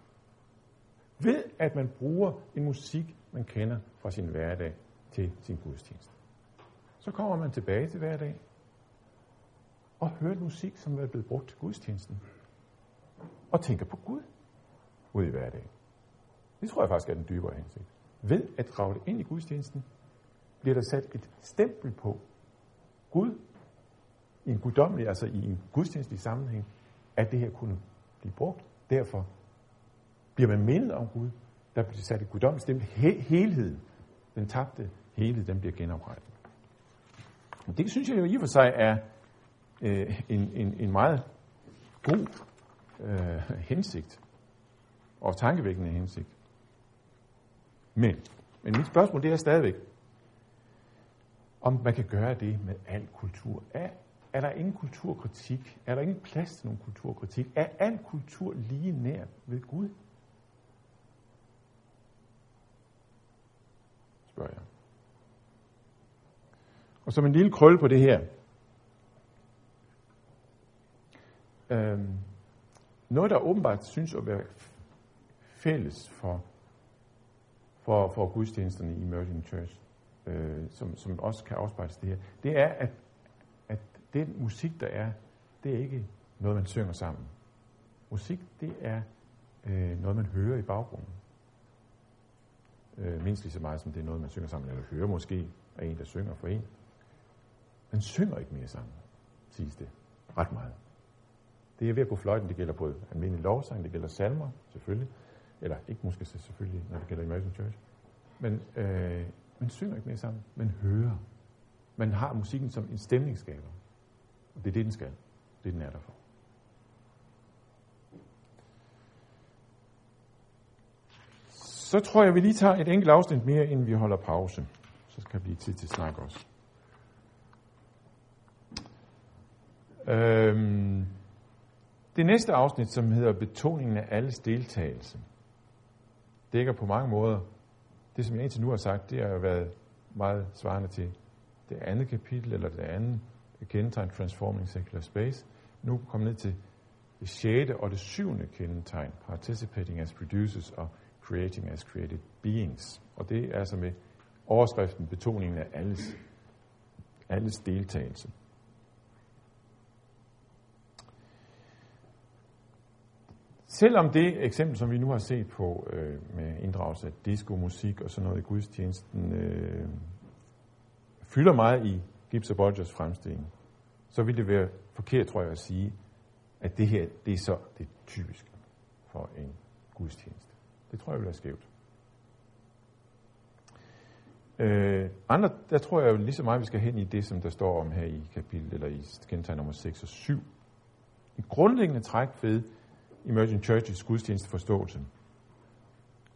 Ved at man bruger en musik, man kender fra sin hverdag til sin gudstjeneste. Så kommer man tilbage til hverdag og hører musik, som er blevet brugt til gudstjenesten. Og tænker på Gud ud i hverdagen. Det tror jeg faktisk er den dybere hensigt. Ved at drage det ind i gudstjenesten, bliver der sat et stempel på Gud i en guddommelig, altså i en gudstjenestelig sammenhæng, at det her kunne blive brugt. Derfor bliver man mindet om Gud. Der bliver sat et guddommeligt stempel. He- helheden, den tabte helhed, den bliver genoprettet. Det synes jeg jo i og for sig er øh, en, en, en meget god øh, hensigt og tankevækkende hensigt. Men, men mit spørgsmål det er stadigvæk, om man kan gøre det med al kultur. Er, er der ingen kulturkritik? Er der ingen plads til nogen kulturkritik? Er al kultur lige nær ved Gud? Spørger jeg. Og som en lille krølle på det her. Øhm, noget, der åbenbart synes at være fælles for, for, for gudstjenesterne i Emerging Church, øh, som, som også kan afspejles det her, det er, at, at den musik, der er, det er ikke noget, man synger sammen. Musik, det er øh, noget, man hører i baggrunden. Øh, mindst lige så meget, som det er noget, man synger sammen, eller hører måske af en, der synger for en. Man synger ikke mere sammen, siges det. Ret meget. Det er ved at gå fløjten, det gælder både almindelig lovsang, det gælder salmer, selvfølgelig. Eller ikke måske selvfølgelig, når det gælder Imagine Church. Men øh, man synger ikke mere sammen. Man hører. Man har musikken som en stemningsskaber. Og det er det, den skal. Det den er der for. Så tror jeg, vi lige tager et enkelt afsnit mere, inden vi holder pause. Så skal vi blive tid til snak også. Øhm, det næste afsnit, som hedder Betoningen af alles deltagelse, dækker på mange måder det, som jeg indtil nu har sagt, det har jo været meget svarende til det andet kapitel, eller det andet kendetegn, Transforming Secular Space. Nu kommer ned til det sjette og det syvende kendetegn, Participating as Producers og Creating as Created Beings. Og det er altså med overskriften betoningen af alles, alles deltagelse. Selvom det eksempel, som vi nu har set på øh, med inddragelse af disco-musik og sådan noget i gudstjenesten, øh, fylder meget i Gibbs og Bodgers fremstilling, så vil det være forkert, tror jeg, at sige, at det her, det er så det typiske for en gudstjeneste. Det tror jeg vil være skævt. Øh, andre, der tror jeg jo lige så meget, vi skal hen i det, som der står om her i kapitel, eller i kendetegn nummer 6 og 7. En grundlæggende træk ved Emerging Churches gudstjenesteforståelse,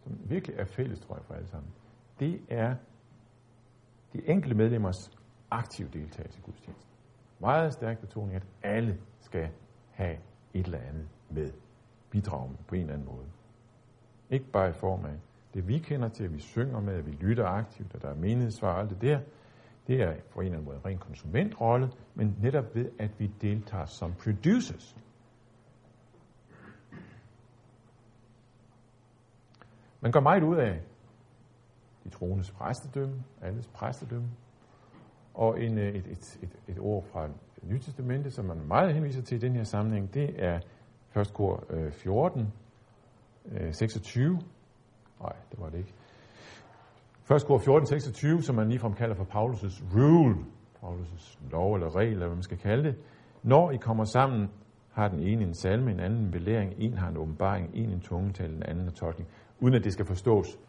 som virkelig er fælles, tror jeg, for alle sammen, det er de enkelte medlemmers aktive deltagelse i gudstjenesten. Meget stærk betoning, at alle skal have et eller andet med, bidrage på en eller anden måde. Ikke bare i form af det, vi kender til, at vi synger med, at vi lytter aktivt, at der er menighedssvar og alt det der. Det er på en eller anden måde en ren konsumentrolle, men netop ved, at vi deltager som producers. Man gør meget ud af de troendes præstedømme, alles præstedømme, og en, øh, et, et, et, et ord fra Nytestamentet, som man meget henviser til i den her sammenhæng, det er 1. kor øh, 14, 26. Øh, Nej, det var det ikke. 1. kor 14, 26, som man ligefrem kalder for Paulus' rule, Paulus' lov eller regel, eller hvad man skal kalde det. Når I kommer sammen, har den ene en salme, en anden en belæring, en har en åbenbaring, en en tungetal, en anden en tolkning, uden at det skal forstås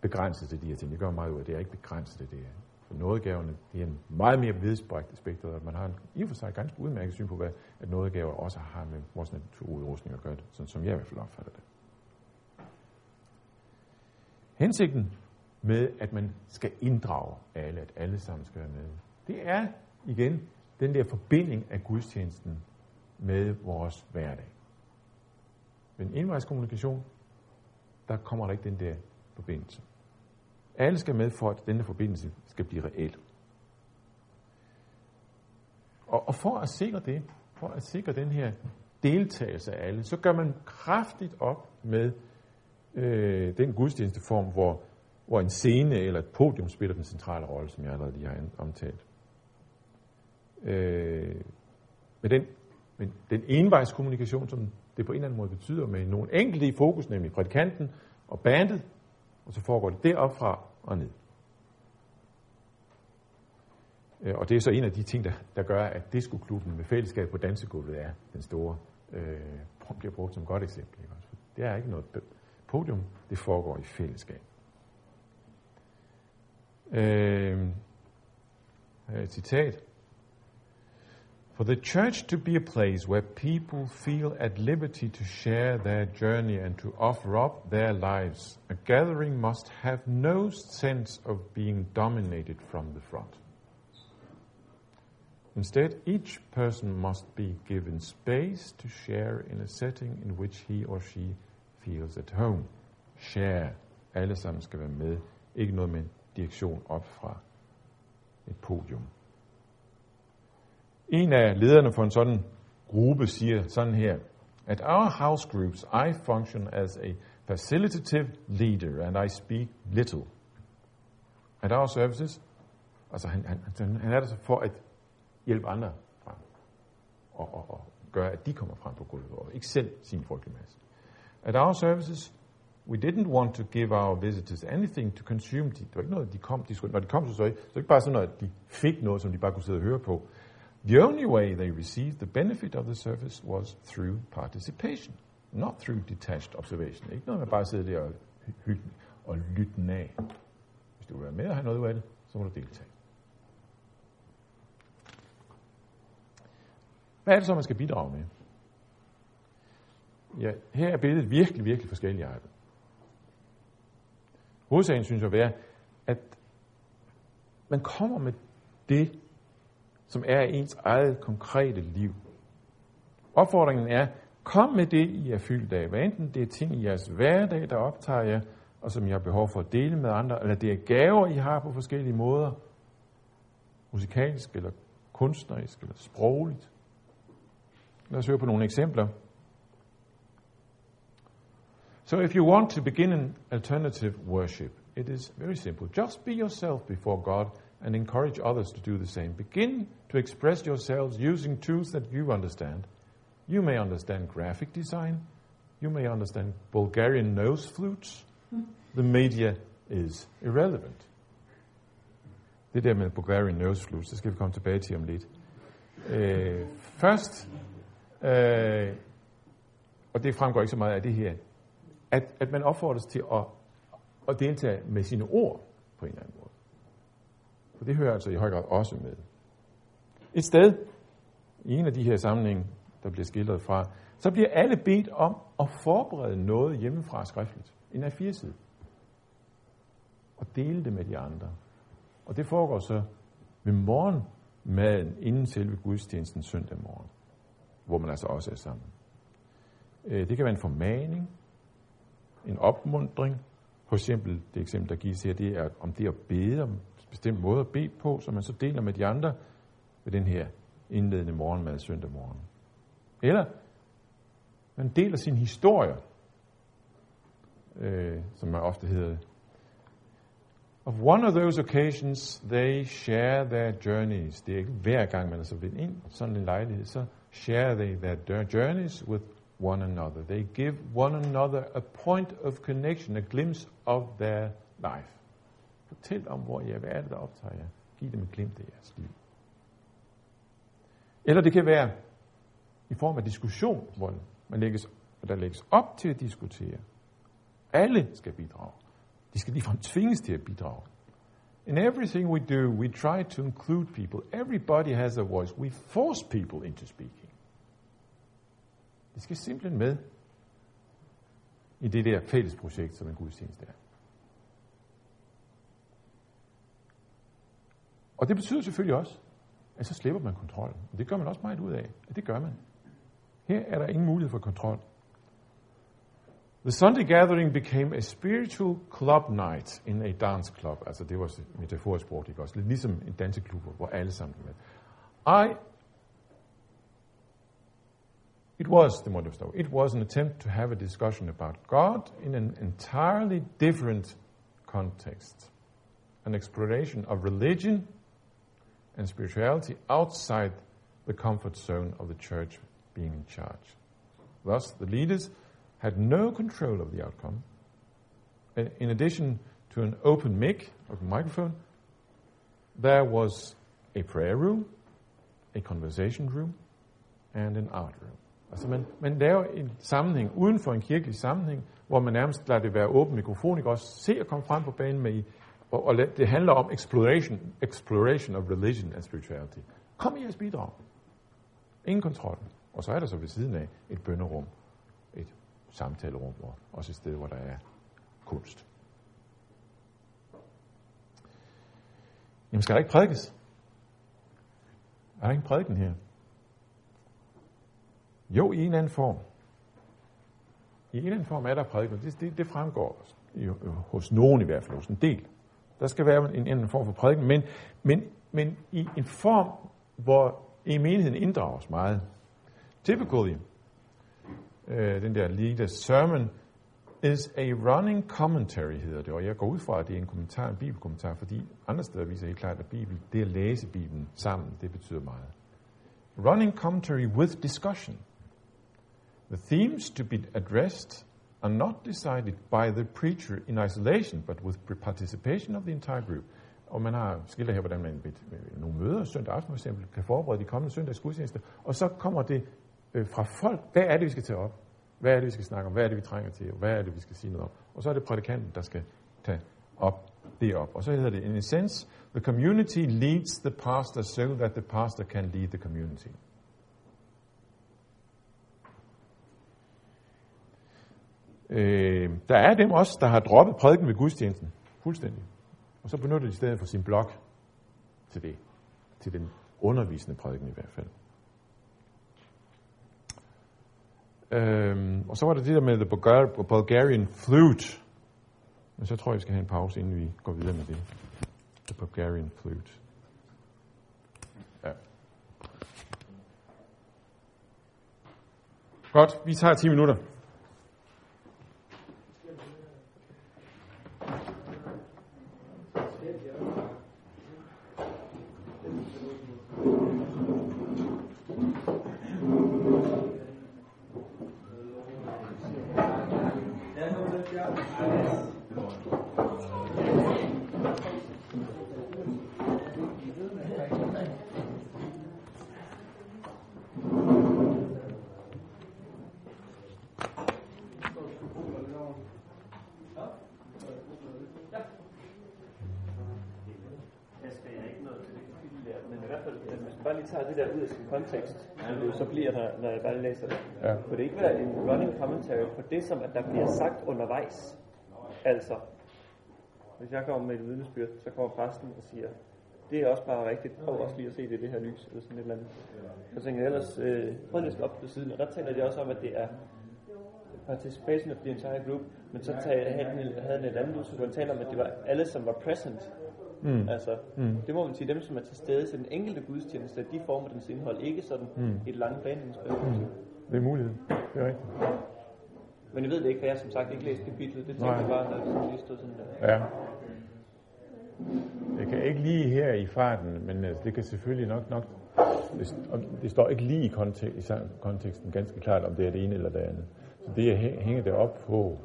begrænset til de her ting. Det gør meget ud af, det er ikke begrænset til det her. For nådegaverne, det er en meget mere vidsprægt spektrum, at man har en i og for sig ganske udmærket syn på, hvad at nådegaver også har med vores naturudrustning at gøre det, sådan som jeg i hvert fald opfatter det. Hensigten med, at man skal inddrage alle, at alle sammen skal være med, det er igen den der forbinding af gudstjenesten med vores hverdag. Men en envejskommunikation, der kommer der ikke den der forbindelse. Alle skal med for, at denne forbindelse skal blive reel. Og, og for at sikre det, for at sikre den her deltagelse af alle, så gør man kraftigt op med øh, den gudstjenesteform, hvor, hvor en scene eller et podium spiller den centrale rolle, som jeg allerede lige har omtalt. Øh, med den, med den envejskommunikation, som det på en eller anden måde betyder, med nogle enkelte i fokus, nemlig prædikanten og bandet, og så foregår det deropfra og ned. Øh, og det er så en af de ting, der, der gør, at diskoklubben med fællesskab på dansegulvet er den store, øh, bliver brugt som et godt eksempel. Ikke? Det er ikke noget podium, det foregår i fællesskab. Øh, et citat. For the church to be a place where people feel at liberty to share their journey and to offer up their lives, a gathering must have no sense of being dominated from the front. Instead, each person must be given space to share in a setting in which he or she feels at home. Share. Alle sammen skal være med. Ikke noget med direktion op fra et podium. En af lederne for en sådan gruppe siger sådan her, At our house groups, I function as a facilitative leader, and I speak little. At our services, altså han, han, han er der så for at hjælpe andre frem, og, og, og gøre, at de kommer frem på gulvet, og ikke selv sin folkemasse. At our services, we didn't want to give our visitors anything to consume. De, det var ikke noget, de kom, de skulle, når de kom så, så, så det var ikke bare sådan noget, at de fik noget, som de bare kunne sidde og høre på. The only way they received the benefit of the service was through participation, not through detached observation. Ikke noget med bare at sidde der og, hygge og lytte af. Hvis du vil være med og have noget ud af det, så må du deltage. Hvad er det så, man skal bidrage med? Ja, her er billedet virkelig, virkelig forskellige arter. Hovedsagen synes jeg at være, at man kommer med det, som er ens eget konkrete liv. Opfordringen er, kom med det, I er fyldt af. Hvad enten det er ting i jeres hverdag, der optager jer, og som I har behov for at dele med andre, eller det er gaver, I har på forskellige måder, musikalsk, eller kunstnerisk, eller sprogligt. Lad os høre på nogle eksempler. So if you want to begin an alternative worship, it is very simple. Just be yourself before God and encourage others to do the same. Begin to express yourselves using tools that you understand. You may understand graphic design. You may understand Bulgarian nose flutes. The media is irrelevant. Det der med Bulgarian nose flutes, det skal vi komme tilbage til om lidt. Øh, eh, først, øh, eh, og det fremgår ikke så meget af det her, at, at man opfordres til at, at deltage med sine ord på en eller anden måde. For det hører altså i høj grad også med. Et sted, i en af de her sammenhænge, der bliver skildret fra, så bliver alle bedt om at forberede noget hjemmefra skriftligt. En af fire side. Og dele det med de andre. Og det foregår så ved morgenmaden inden selve gudstjenesten søndag morgen, hvor man altså også er sammen. Øh, det kan være en formaning, en opmundring. For eksempel, det eksempel, der gives her, det er om det at bede, om bestemt måde at bede på, som man så deler med de andre ved den her indledende morgenmad søndag morgen. Eller man deler sin historie, øh, som man ofte hedder. Of one of those occasions, they share their journeys. Det er ikke hver gang, man er så ved ind sådan en lejlighed, så share they their journeys with one another. They give one another a point of connection, a glimpse of their life. Fortæl om, hvor I er. Hvad er det, der optager jer? Giv dem et glimt af jeres liv. Eller det kan være i form af diskussion, hvor man lægges, der lægges op til at diskutere. Alle skal bidrage. De skal ligefrem tvinges til at bidrage. In everything we do, we try to include people. Everybody has a voice. We force people into speaking. De skal simpelthen med i det der fælles projekt, som en gudstjeneste er. Og det betyder selvfølgelig også, at så slipper man kontrollen. Og det gør man også meget ud af. At det gør man. Her er der ingen mulighed for kontrol. The Sunday gathering became a spiritual club night in a dance club. Altså det var metaforisk brugt, ikke også? Lidt ligesom en danseklub, hvor alle sammen med. I It was, the må det it was an attempt to have a discussion about God in an entirely different context. An exploration of religion and spirituality outside the comfort zone of the church being in charge. Thus, the leaders had no control of the outcome. In addition to an open mic, open microphone, there was a prayer room, a conversation room, and an art room. Altså man, man laver en sammenhæng uden for en kirkelig sammenhæng, hvor man nærmest lader det være åben mikrofon, ikke også se at komme frem på banen med og, og det handler om exploration, exploration of religion and spirituality. Kom i jeres bidrag. Ingen kontrol. Og så er der så ved siden af et bønderum, et samtalerum, og også et sted, hvor der er kunst. Jamen skal der ikke prædikes? Er der ingen prædiken her? Jo, i en eller anden form. I en eller anden form er der prædiken. Det, det, det fremgår jo, hos nogen i hvert fald, hos en del. Der skal være en, en anden form for prædiken, men, men, men i en form, hvor i menigheden inddrages meget. Typically, øh, den der leader sermon is a running commentary, hedder det, og jeg går ud fra, at det er en kommentar, en bibelkommentar, fordi andre steder viser helt klart, at Bibel, det at læse Bibelen sammen, det betyder meget. Running commentary with discussion. The themes to be addressed are not decided by the preacher in isolation, but with participation of the entire group. Og man har skildret her, hvordan man ved nogle møder søndag aften for eksempel kan forberede de kommende søndags gudstjeneste, og så kommer det øh, fra folk. Hvad er det, vi skal tage op? Hvad er det, vi skal snakke om? Hvad er det, vi trænger til? Hvad er det, vi skal sige noget om? Og så er det prædikanten, der skal tage op det op. Og så hedder det, in a sense, the community leads the pastor so that the pastor can lead the community. Øh, der er dem også, der har droppet prædiken ved gudstjenesten. Fuldstændig. Og så benytter de i stedet for sin blog til det. Til den undervisende prædiken i hvert fald. Øhm, og så var det det der med the Bulgarian flute. Men så tror jeg, vi skal have en pause, inden vi går videre med det. The Bulgarian flute. Ja. Godt, vi tager 10 minutter. Kontekst, så bliver der, når jeg bare læser det. Ja. Kunne det ikke være en running commentary på det, som at der bliver sagt undervejs? Altså, hvis jeg kommer med et vidnesbyrd, så kommer præsten og siger, det er også bare rigtigt. Prøv også lige at se det i det her lys, eller sådan et eller andet. Så tænker jeg ellers, øh, prøv at op på siden, og der taler de også om, at det er participation of the entire group, men så tager, havde, den, havde den et andet udtryk, hvor taler om, at det var alle, som var present. Mm. Altså, mm. det må man sige, dem som er til stede til den enkelte gudstjeneste, de former dens indhold, ikke sådan mm. et langt planlægningsperspektiv. Mm. Det er mulighed. Det er rigtigt. Men jeg ved det ikke, for jeg som sagt ikke læst kapitlet. Det tænkte jeg bare, når det lige stod sådan der. Ja. Jeg kan ikke lige her i farten, men altså, det kan selvfølgelig nok, nok det, det står ikke lige i, kontek, i konteksten ganske klart, om det er det ene eller det andet. Så det, jeg hænger det op på,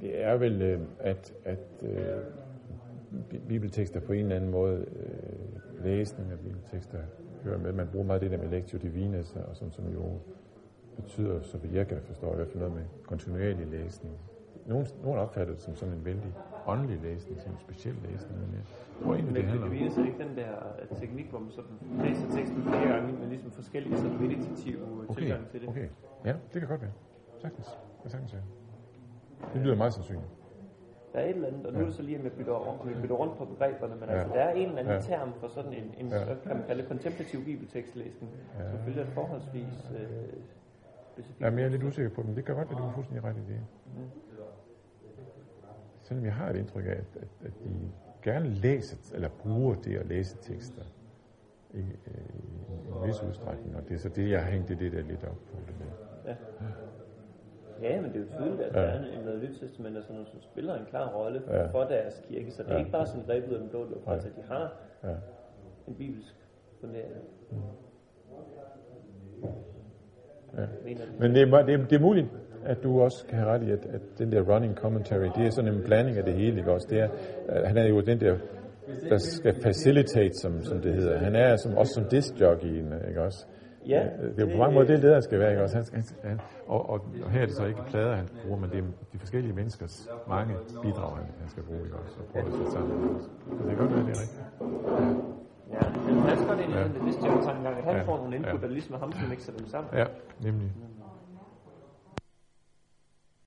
det er vel, øh, at, at øh, bibeltekster på en eller anden måde, øh, læsning af bibeltekster, hører med. Man bruger meget det der med lectio divina, og som, som jo betyder, så vidt jeg kan forstå, i hvert fald noget med kontinuerlig læsning. Nogle, nogle opfatter det som sådan en vældig åndelig læsning, som en speciel læsning. Men jeg tror egentlig, det handler om... Men det ikke den der teknik, hvor man sådan læser teksten flere gange, men ligesom forskellige sådan meditative okay. tilgang til det. Okay, ja, det kan godt være. Sagtens. Det sagtens være. Det lyder meget sandsynligt. Der er et eller andet, og nu er det så lige, at vi bytter, om vi bytter rundt på begreberne, men ja. altså, der er en eller anden ja. term for sådan en, en ja. kan man kalde kontemplativ bibeltekstlæsning, ja. selvfølgelig er forholdsvis øh, specifikt. Jamen, jeg er lidt usikker på dem. Det kan godt være, du er fuldstændig ret i det. Mm. Selvom jeg har et indtryk af, at, at, at de gerne læser, eller bruger det at læse tekster i, i, i en vis udstrækning, og det er så det, jeg har hængt det, det der lidt op på. Det der. Ja. Ja, men det er jo tydeligt, at ja. der er en noget nyt testament, som, som spiller en klar rolle for, ja. for deres kirke. Så det er ja. ikke bare sådan grebet ud af den blå luft, altså de har ja. en bibelsk fundering. Mm. Ja. Men det er, det, er, det er muligt, at du også kan have ret i, at, at den der running commentary, det er sådan en blanding af det hele, ikke også? Det er, han er jo den der, der skal facilitate, som, som det hedder. Han er som, også som disc jockey, ikke også? Ja. Det er jo på mange måder det, det der skal være, ikke også? Han, han, og, og, og, her er det så ikke plader, han bruger, men det er de forskellige menneskers mange bidrag, han, han skal bruge, ikke også? Og prøve at sætte sammen. Så det kan godt være, det er rigtigt. Ja, men passer godt ind i ja. den bevidste tankegang, at han ja. får nogle input, ja. der ligesom er ham, som mixer dem sammen. Ja, nemlig.